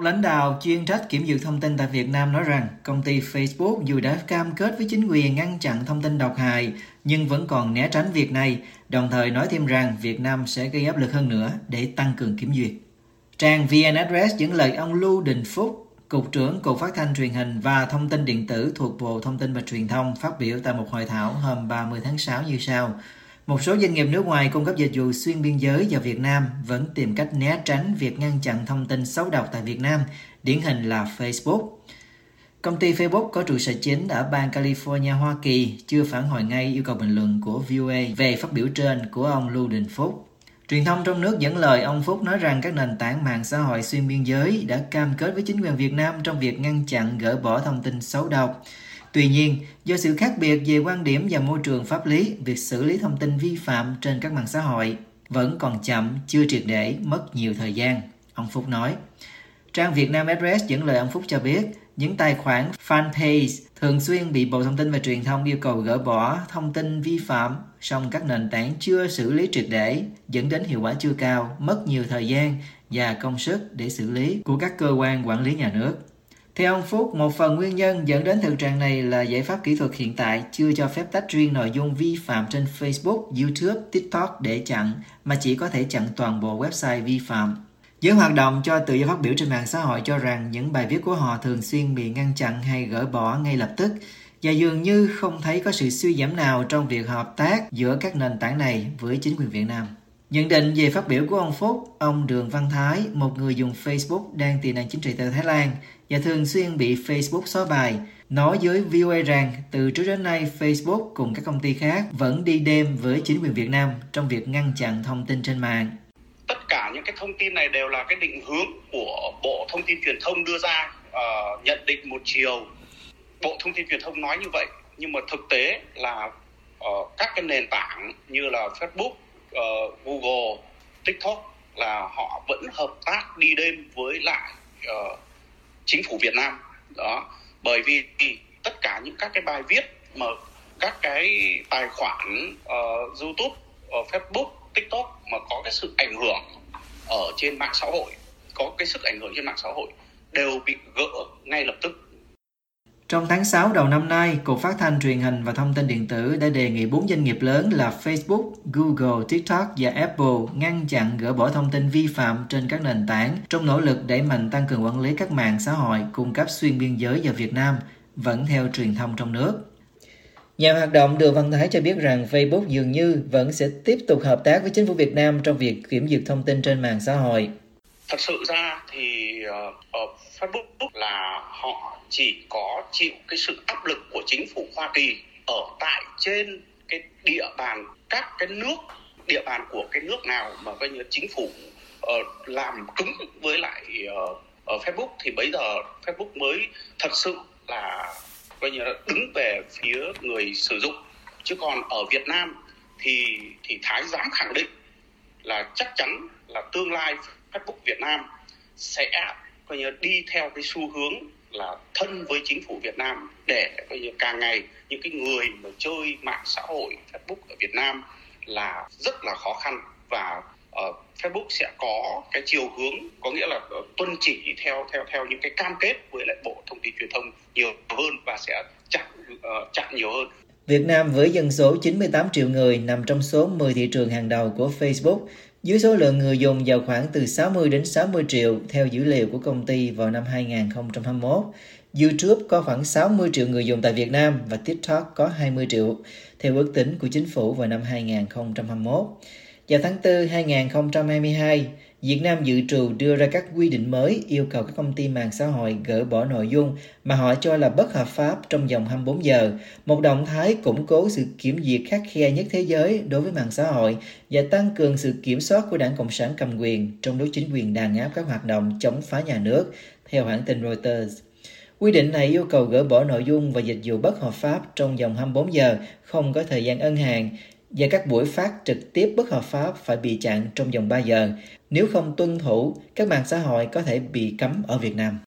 Lãnh đạo chuyên trách kiểm duyệt thông tin tại Việt Nam nói rằng công ty Facebook dù đã cam kết với chính quyền ngăn chặn thông tin độc hại nhưng vẫn còn né tránh việc này, đồng thời nói thêm rằng Việt Nam sẽ gây áp lực hơn nữa để tăng cường kiểm duyệt. Trang VN Address dẫn lời ông Lưu Đình Phúc, Cục trưởng Cục Phát thanh Truyền hình và Thông tin Điện tử thuộc Bộ Thông tin và Truyền thông phát biểu tại một hội thảo hôm 30 tháng 6 như sau. Một số doanh nghiệp nước ngoài cung cấp dịch vụ xuyên biên giới vào Việt Nam vẫn tìm cách né tránh việc ngăn chặn thông tin xấu độc tại Việt Nam, điển hình là Facebook. Công ty Facebook có trụ sở chính ở bang California, Hoa Kỳ chưa phản hồi ngay yêu cầu bình luận của VOA về phát biểu trên của ông Lưu Đình Phúc. Truyền thông trong nước dẫn lời ông Phúc nói rằng các nền tảng mạng xã hội xuyên biên giới đã cam kết với chính quyền Việt Nam trong việc ngăn chặn gỡ bỏ thông tin xấu độc. Tuy nhiên, do sự khác biệt về quan điểm và môi trường pháp lý, việc xử lý thông tin vi phạm trên các mạng xã hội vẫn còn chậm, chưa triệt để, mất nhiều thời gian, ông Phúc nói. Trang Việt Nam Address dẫn lời ông Phúc cho biết, những tài khoản fanpage thường xuyên bị Bộ Thông tin và Truyền thông yêu cầu gỡ bỏ thông tin vi phạm, song các nền tảng chưa xử lý triệt để, dẫn đến hiệu quả chưa cao, mất nhiều thời gian và công sức để xử lý của các cơ quan quản lý nhà nước. Theo ông Phúc, một phần nguyên nhân dẫn đến thực trạng này là giải pháp kỹ thuật hiện tại chưa cho phép tách riêng nội dung vi phạm trên Facebook, YouTube, TikTok để chặn, mà chỉ có thể chặn toàn bộ website vi phạm. Giới hoạt động cho tự do phát biểu trên mạng xã hội cho rằng những bài viết của họ thường xuyên bị ngăn chặn hay gỡ bỏ ngay lập tức và dường như không thấy có sự suy giảm nào trong việc hợp tác giữa các nền tảng này với chính quyền Việt Nam. Nhận định về phát biểu của ông Phúc, ông Đường Văn Thái, một người dùng Facebook đang tị nạn chính trị tại Thái Lan và thường xuyên bị Facebook xóa bài, nói với VOA rằng từ trước đến nay Facebook cùng các công ty khác vẫn đi đêm với chính quyền Việt Nam trong việc ngăn chặn thông tin trên mạng. Tất cả những cái thông tin này đều là cái định hướng của Bộ Thông tin Truyền thông đưa ra, uh, nhận định một chiều. Bộ Thông tin Truyền thông nói như vậy, nhưng mà thực tế là uh, các cái nền tảng như là Facebook, uh, Google, TikTok là họ vẫn hợp tác đi đêm với lại uh, chính phủ Việt Nam. Đó bởi vì tất cả những các cái bài viết mà các cái tài khoản uh, YouTube, uh, Facebook, TikTok mà có cái sự ảnh hưởng ở trên mạng xã hội, có cái sức ảnh hưởng trên mạng xã hội đều bị gỡ ngay lập tức trong tháng 6 đầu năm nay, Cục Phát thanh Truyền hình và Thông tin Điện tử đã đề nghị bốn doanh nghiệp lớn là Facebook, Google, TikTok và Apple ngăn chặn gỡ bỏ thông tin vi phạm trên các nền tảng trong nỗ lực đẩy mạnh tăng cường quản lý các mạng xã hội cung cấp xuyên biên giới vào Việt Nam, vẫn theo truyền thông trong nước. Nhà hoạt động Đường Văn Thái cho biết rằng Facebook dường như vẫn sẽ tiếp tục hợp tác với chính phủ Việt Nam trong việc kiểm duyệt thông tin trên mạng xã hội. Thật sự ra thì uh, Facebook là họ chỉ có chịu cái sự áp lực của chính phủ Hoa Kỳ ở tại trên cái địa bàn các cái nước địa bàn của cái nước nào mà coi như chính phủ uh, làm cứng với lại uh, ở Facebook. Thì bây giờ Facebook mới thật sự là coi như là đứng về phía người sử dụng. Chứ còn ở Việt Nam thì thì Thái dám khẳng định là chắc chắn là tương lai Facebook Việt Nam sẽ coi như đi theo cái xu hướng là thân với chính phủ Việt Nam để coi như càng ngày những cái người mà chơi mạng xã hội Facebook ở Việt Nam là rất là khó khăn và uh, Facebook sẽ có cái chiều hướng có nghĩa là uh, tuân chỉ theo theo theo những cái cam kết với lại Bộ Thông tin Truyền thông nhiều hơn và sẽ chặn uh, chặn nhiều hơn. Việt Nam với dân số 98 triệu người nằm trong số 10 thị trường hàng đầu của Facebook dưới số lượng người dùng vào khoảng từ 60 đến 60 triệu theo dữ liệu của công ty vào năm 2021. YouTube có khoảng 60 triệu người dùng tại Việt Nam và TikTok có 20 triệu, theo ước tính của chính phủ vào năm 2021. Vào tháng 4 2022, Việt Nam dự trù đưa ra các quy định mới yêu cầu các công ty mạng xã hội gỡ bỏ nội dung mà họ cho là bất hợp pháp trong vòng 24 giờ, một động thái củng cố sự kiểm duyệt khắc khe nhất thế giới đối với mạng xã hội và tăng cường sự kiểm soát của đảng Cộng sản cầm quyền trong đối chính quyền đàn áp các hoạt động chống phá nhà nước, theo hãng tin Reuters. Quy định này yêu cầu gỡ bỏ nội dung và dịch vụ bất hợp pháp trong vòng 24 giờ, không có thời gian ân hạn, và các buổi phát trực tiếp bất hợp pháp phải bị chặn trong vòng 3 giờ. Nếu không tuân thủ, các mạng xã hội có thể bị cấm ở Việt Nam.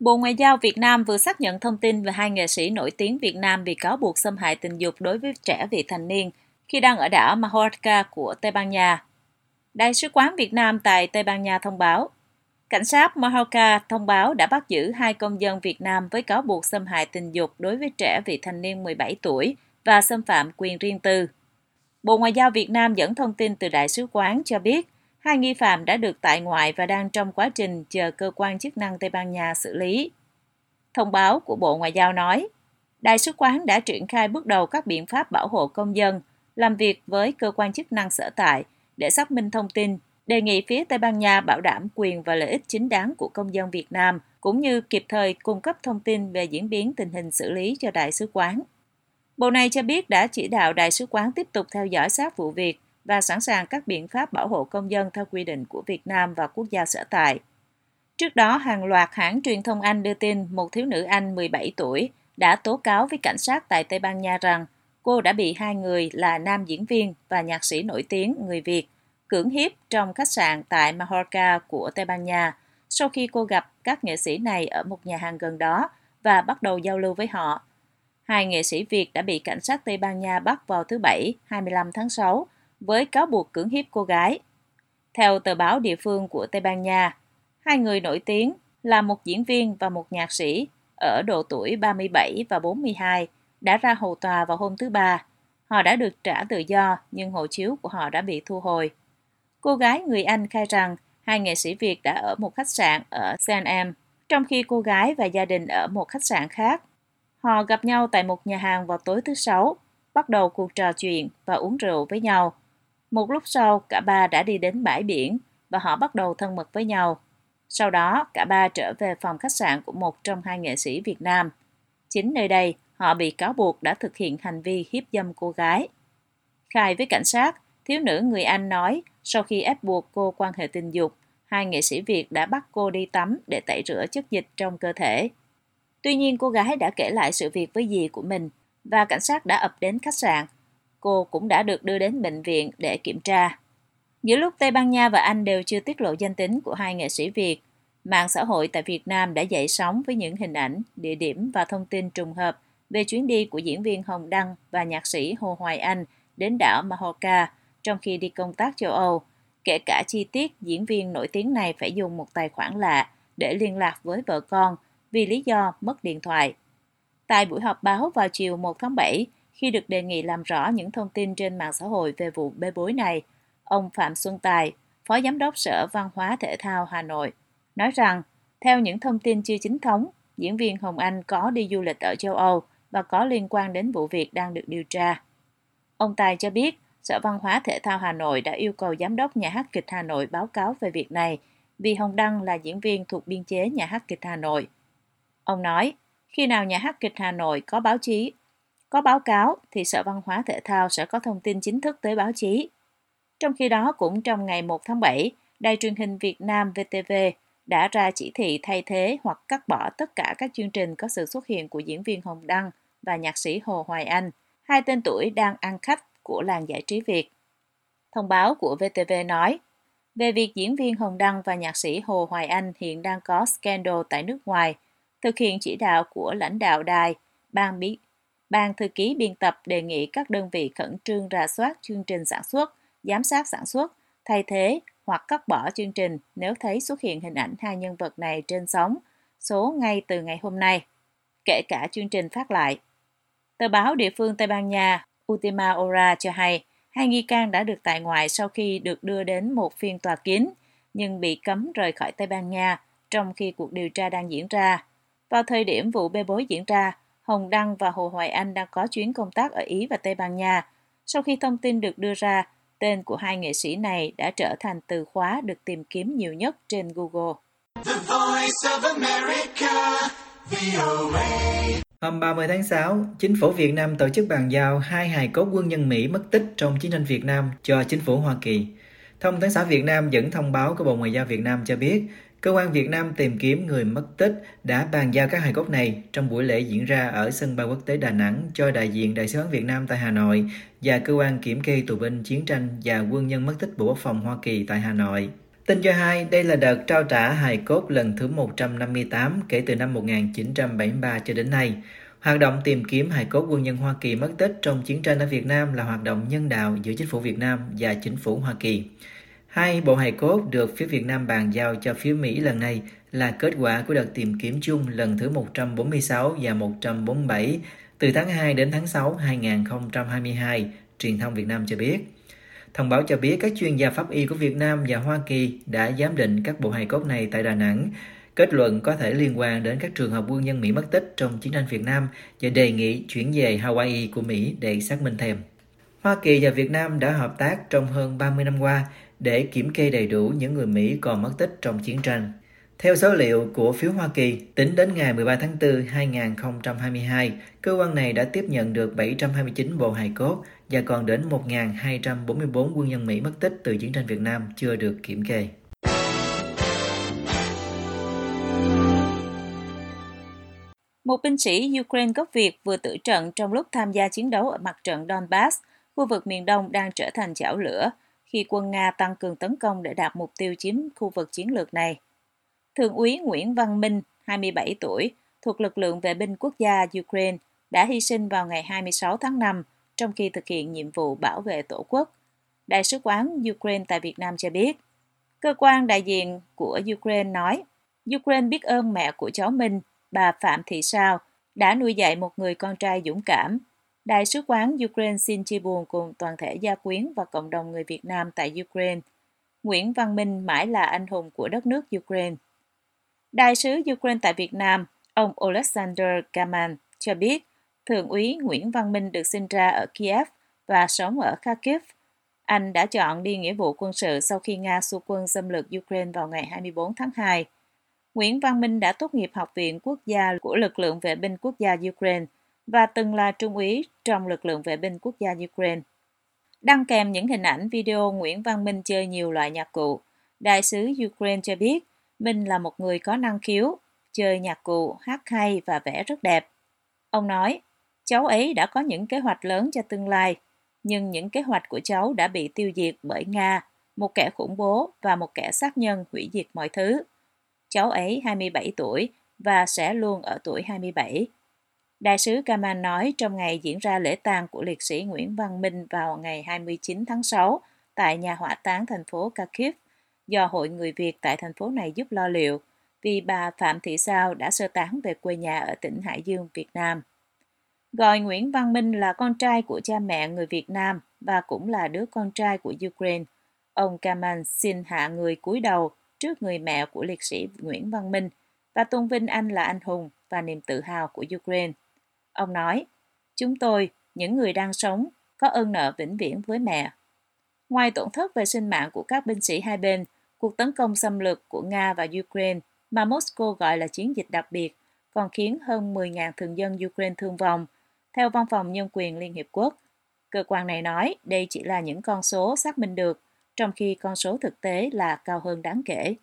Bộ Ngoại giao Việt Nam vừa xác nhận thông tin về hai nghệ sĩ nổi tiếng Việt Nam bị cáo buộc xâm hại tình dục đối với trẻ vị thành niên khi đang ở đảo Mallorca của Tây Ban Nha. Đại sứ quán Việt Nam tại Tây Ban Nha thông báo, cảnh sát Majorca thông báo đã bắt giữ hai công dân Việt Nam với cáo buộc xâm hại tình dục đối với trẻ vị thành niên 17 tuổi và xâm phạm quyền riêng tư. Bộ Ngoại giao Việt Nam dẫn thông tin từ Đại sứ quán cho biết hai nghi phạm đã được tại ngoại và đang trong quá trình chờ cơ quan chức năng Tây Ban Nha xử lý. Thông báo của Bộ Ngoại giao nói, Đại sứ quán đã triển khai bước đầu các biện pháp bảo hộ công dân, làm việc với cơ quan chức năng sở tại để xác minh thông tin, đề nghị phía Tây Ban Nha bảo đảm quyền và lợi ích chính đáng của công dân Việt Nam, cũng như kịp thời cung cấp thông tin về diễn biến tình hình xử lý cho Đại sứ quán. Bộ này cho biết đã chỉ đạo Đại sứ quán tiếp tục theo dõi sát vụ việc và sẵn sàng các biện pháp bảo hộ công dân theo quy định của Việt Nam và quốc gia sở tại. Trước đó, hàng loạt hãng truyền thông Anh đưa tin một thiếu nữ Anh 17 tuổi đã tố cáo với cảnh sát tại Tây Ban Nha rằng cô đã bị hai người là nam diễn viên và nhạc sĩ nổi tiếng người Việt cưỡng hiếp trong khách sạn tại Mallorca của Tây Ban Nha sau khi cô gặp các nghệ sĩ này ở một nhà hàng gần đó và bắt đầu giao lưu với họ. Hai nghệ sĩ Việt đã bị cảnh sát Tây Ban Nha bắt vào thứ Bảy, 25 tháng 6, với cáo buộc cưỡng hiếp cô gái. Theo tờ báo địa phương của Tây Ban Nha, hai người nổi tiếng là một diễn viên và một nhạc sĩ ở độ tuổi 37 và 42 đã ra hầu tòa vào hôm thứ Ba. Họ đã được trả tự do nhưng hộ chiếu của họ đã bị thu hồi. Cô gái người Anh khai rằng hai nghệ sĩ Việt đã ở một khách sạn ở San Am, trong khi cô gái và gia đình ở một khách sạn khác. Họ gặp nhau tại một nhà hàng vào tối thứ Sáu, bắt đầu cuộc trò chuyện và uống rượu với nhau. Một lúc sau, cả ba đã đi đến bãi biển và họ bắt đầu thân mật với nhau. Sau đó, cả ba trở về phòng khách sạn của một trong hai nghệ sĩ Việt Nam. Chính nơi đây, họ bị cáo buộc đã thực hiện hành vi hiếp dâm cô gái. Khai với cảnh sát, thiếu nữ người Anh nói sau khi ép buộc cô quan hệ tình dục, hai nghệ sĩ Việt đã bắt cô đi tắm để tẩy rửa chất dịch trong cơ thể. Tuy nhiên cô gái đã kể lại sự việc với dì của mình và cảnh sát đã ập đến khách sạn. Cô cũng đã được đưa đến bệnh viện để kiểm tra. Giữa lúc Tây Ban Nha và Anh đều chưa tiết lộ danh tính của hai nghệ sĩ Việt, mạng xã hội tại Việt Nam đã dậy sóng với những hình ảnh, địa điểm và thông tin trùng hợp về chuyến đi của diễn viên Hồng Đăng và nhạc sĩ Hồ Hoài Anh đến đảo Majorca trong khi đi công tác châu Âu, kể cả chi tiết diễn viên nổi tiếng này phải dùng một tài khoản lạ để liên lạc với vợ con vì lý do mất điện thoại. Tại buổi họp báo vào chiều 1 tháng 7, khi được đề nghị làm rõ những thông tin trên mạng xã hội về vụ bê bối này, ông Phạm Xuân Tài, Phó Giám đốc Sở Văn hóa Thể thao Hà Nội, nói rằng, theo những thông tin chưa chính thống, diễn viên Hồng Anh có đi du lịch ở châu Âu và có liên quan đến vụ việc đang được điều tra. Ông Tài cho biết, Sở Văn hóa Thể thao Hà Nội đã yêu cầu Giám đốc Nhà hát kịch Hà Nội báo cáo về việc này vì Hồng Đăng là diễn viên thuộc biên chế Nhà hát kịch Hà Nội. Ông nói, khi nào Nhà hát kịch Hà Nội có báo chí, có báo cáo thì Sở Văn hóa Thể thao sẽ có thông tin chính thức tới báo chí. Trong khi đó, cũng trong ngày 1 tháng 7, Đài truyền hình Việt Nam VTV đã ra chỉ thị thay thế hoặc cắt bỏ tất cả các chương trình có sự xuất hiện của diễn viên Hồng Đăng và nhạc sĩ Hồ Hoài Anh, hai tên tuổi đang ăn khách của làng giải trí Việt. Thông báo của VTV nói, về việc diễn viên Hồng Đăng và nhạc sĩ Hồ Hoài Anh hiện đang có scandal tại nước ngoài, thực hiện chỉ đạo của lãnh đạo đài, ban bí Ban thư ký biên tập đề nghị các đơn vị khẩn trương rà soát chương trình sản xuất, giám sát sản xuất, thay thế hoặc cắt bỏ chương trình nếu thấy xuất hiện hình ảnh hai nhân vật này trên sóng, số ngay từ ngày hôm nay, kể cả chương trình phát lại. Tờ báo địa phương Tây Ban Nha Utima Ora cho hay hai nghi can đã được tại ngoại sau khi được đưa đến một phiên tòa kín, nhưng bị cấm rời khỏi Tây Ban Nha trong khi cuộc điều tra đang diễn ra. Vào thời điểm vụ bê bối diễn ra, Hồng Đăng và Hồ Hoài Anh đang có chuyến công tác ở Ý và Tây Ban Nha. Sau khi thông tin được đưa ra, tên của hai nghệ sĩ này đã trở thành từ khóa được tìm kiếm nhiều nhất trên Google. The Voice of America, VOA. Hôm 30 tháng 6, chính phủ Việt Nam tổ chức bàn giao hai hài cốt quân nhân Mỹ mất tích trong chiến tranh Việt Nam cho chính phủ Hoa Kỳ. Thông tấn xã Việt Nam dẫn thông báo của Bộ Ngoại giao Việt Nam cho biết, cơ quan Việt Nam tìm kiếm người mất tích đã bàn giao các hài cốt này trong buổi lễ diễn ra ở sân bay quốc tế Đà Nẵng cho đại diện Đại sứ quán Việt Nam tại Hà Nội và cơ quan kiểm kê tù binh chiến tranh và quân nhân mất tích Bộ Quốc phòng Hoa Kỳ tại Hà Nội. Tin cho hay, đây là đợt trao trả hài cốt lần thứ 158 kể từ năm 1973 cho đến nay. Hoạt động tìm kiếm hài cốt quân nhân Hoa Kỳ mất tích trong chiến tranh ở Việt Nam là hoạt động nhân đạo giữa chính phủ Việt Nam và chính phủ Hoa Kỳ. Hai bộ hài cốt được phía Việt Nam bàn giao cho phía Mỹ lần này là kết quả của đợt tìm kiếm chung lần thứ 146 và 147 từ tháng 2 đến tháng 6 2022, truyền thông Việt Nam cho biết. Thông báo cho biết các chuyên gia pháp y của Việt Nam và Hoa Kỳ đã giám định các bộ hài cốt này tại Đà Nẵng, kết luận có thể liên quan đến các trường hợp quân nhân Mỹ mất tích trong chiến tranh Việt Nam và đề nghị chuyển về Hawaii của Mỹ để xác minh thêm. Hoa Kỳ và Việt Nam đã hợp tác trong hơn 30 năm qua để kiểm kê đầy đủ những người Mỹ còn mất tích trong chiến tranh. Theo số liệu của phiếu Hoa Kỳ, tính đến ngày 13 tháng 4 2022, cơ quan này đã tiếp nhận được 729 bộ hài cốt và còn đến 1.244 quân nhân Mỹ mất tích từ chiến tranh Việt Nam chưa được kiểm kê. Một binh sĩ Ukraine gốc Việt vừa tử trận trong lúc tham gia chiến đấu ở mặt trận Donbass, khu vực miền Đông đang trở thành chảo lửa khi quân Nga tăng cường tấn công để đạt mục tiêu chiếm khu vực chiến lược này. Thượng úy Nguyễn Văn Minh, 27 tuổi, thuộc lực lượng vệ binh quốc gia Ukraine, đã hy sinh vào ngày 26 tháng 5 trong khi thực hiện nhiệm vụ bảo vệ Tổ quốc. Đại sứ quán Ukraine tại Việt Nam cho biết, cơ quan đại diện của Ukraine nói, Ukraine biết ơn mẹ của cháu mình bà Phạm Thị Sao, đã nuôi dạy một người con trai dũng cảm. Đại sứ quán Ukraine xin chia buồn cùng toàn thể gia quyến và cộng đồng người Việt Nam tại Ukraine. Nguyễn Văn Minh mãi là anh hùng của đất nước Ukraine. Đại sứ Ukraine tại Việt Nam, ông Alexander Kaman, cho biết Thượng úy Nguyễn Văn Minh được sinh ra ở Kiev và sống ở Kharkiv. Anh đã chọn đi nghĩa vụ quân sự sau khi Nga xua quân xâm lược Ukraine vào ngày 24 tháng 2. Nguyễn Văn Minh đã tốt nghiệp Học viện Quốc gia của lực lượng vệ binh quốc gia Ukraine và từng là trung úy trong lực lượng vệ binh quốc gia Ukraine. Đăng kèm những hình ảnh video Nguyễn Văn Minh chơi nhiều loại nhạc cụ, đại sứ Ukraine cho biết Minh là một người có năng khiếu, chơi nhạc cụ, hát hay và vẽ rất đẹp. Ông nói, cháu ấy đã có những kế hoạch lớn cho tương lai, nhưng những kế hoạch của cháu đã bị tiêu diệt bởi Nga, một kẻ khủng bố và một kẻ sát nhân hủy diệt mọi thứ. Cháu ấy 27 tuổi và sẽ luôn ở tuổi 27. Đại sứ Kaman nói trong ngày diễn ra lễ tang của liệt sĩ Nguyễn Văn Minh vào ngày 29 tháng 6 tại nhà hỏa táng thành phố Kharkiv do Hội Người Việt tại thành phố này giúp lo liệu vì bà Phạm Thị Sao đã sơ tán về quê nhà ở tỉnh Hải Dương, Việt Nam. Gọi Nguyễn Văn Minh là con trai của cha mẹ người Việt Nam và cũng là đứa con trai của Ukraine. Ông Kaman xin hạ người cúi đầu trước người mẹ của liệt sĩ Nguyễn Văn Minh và tôn vinh anh là anh hùng và niềm tự hào của Ukraine. Ông nói, chúng tôi, những người đang sống, có ơn nợ vĩnh viễn với mẹ. Ngoài tổn thất về sinh mạng của các binh sĩ hai bên, cuộc tấn công xâm lược của Nga và Ukraine mà Moscow gọi là chiến dịch đặc biệt còn khiến hơn 10.000 thường dân Ukraine thương vong, theo Văn phòng Nhân quyền Liên Hiệp Quốc. Cơ quan này nói đây chỉ là những con số xác minh được, trong khi con số thực tế là cao hơn đáng kể.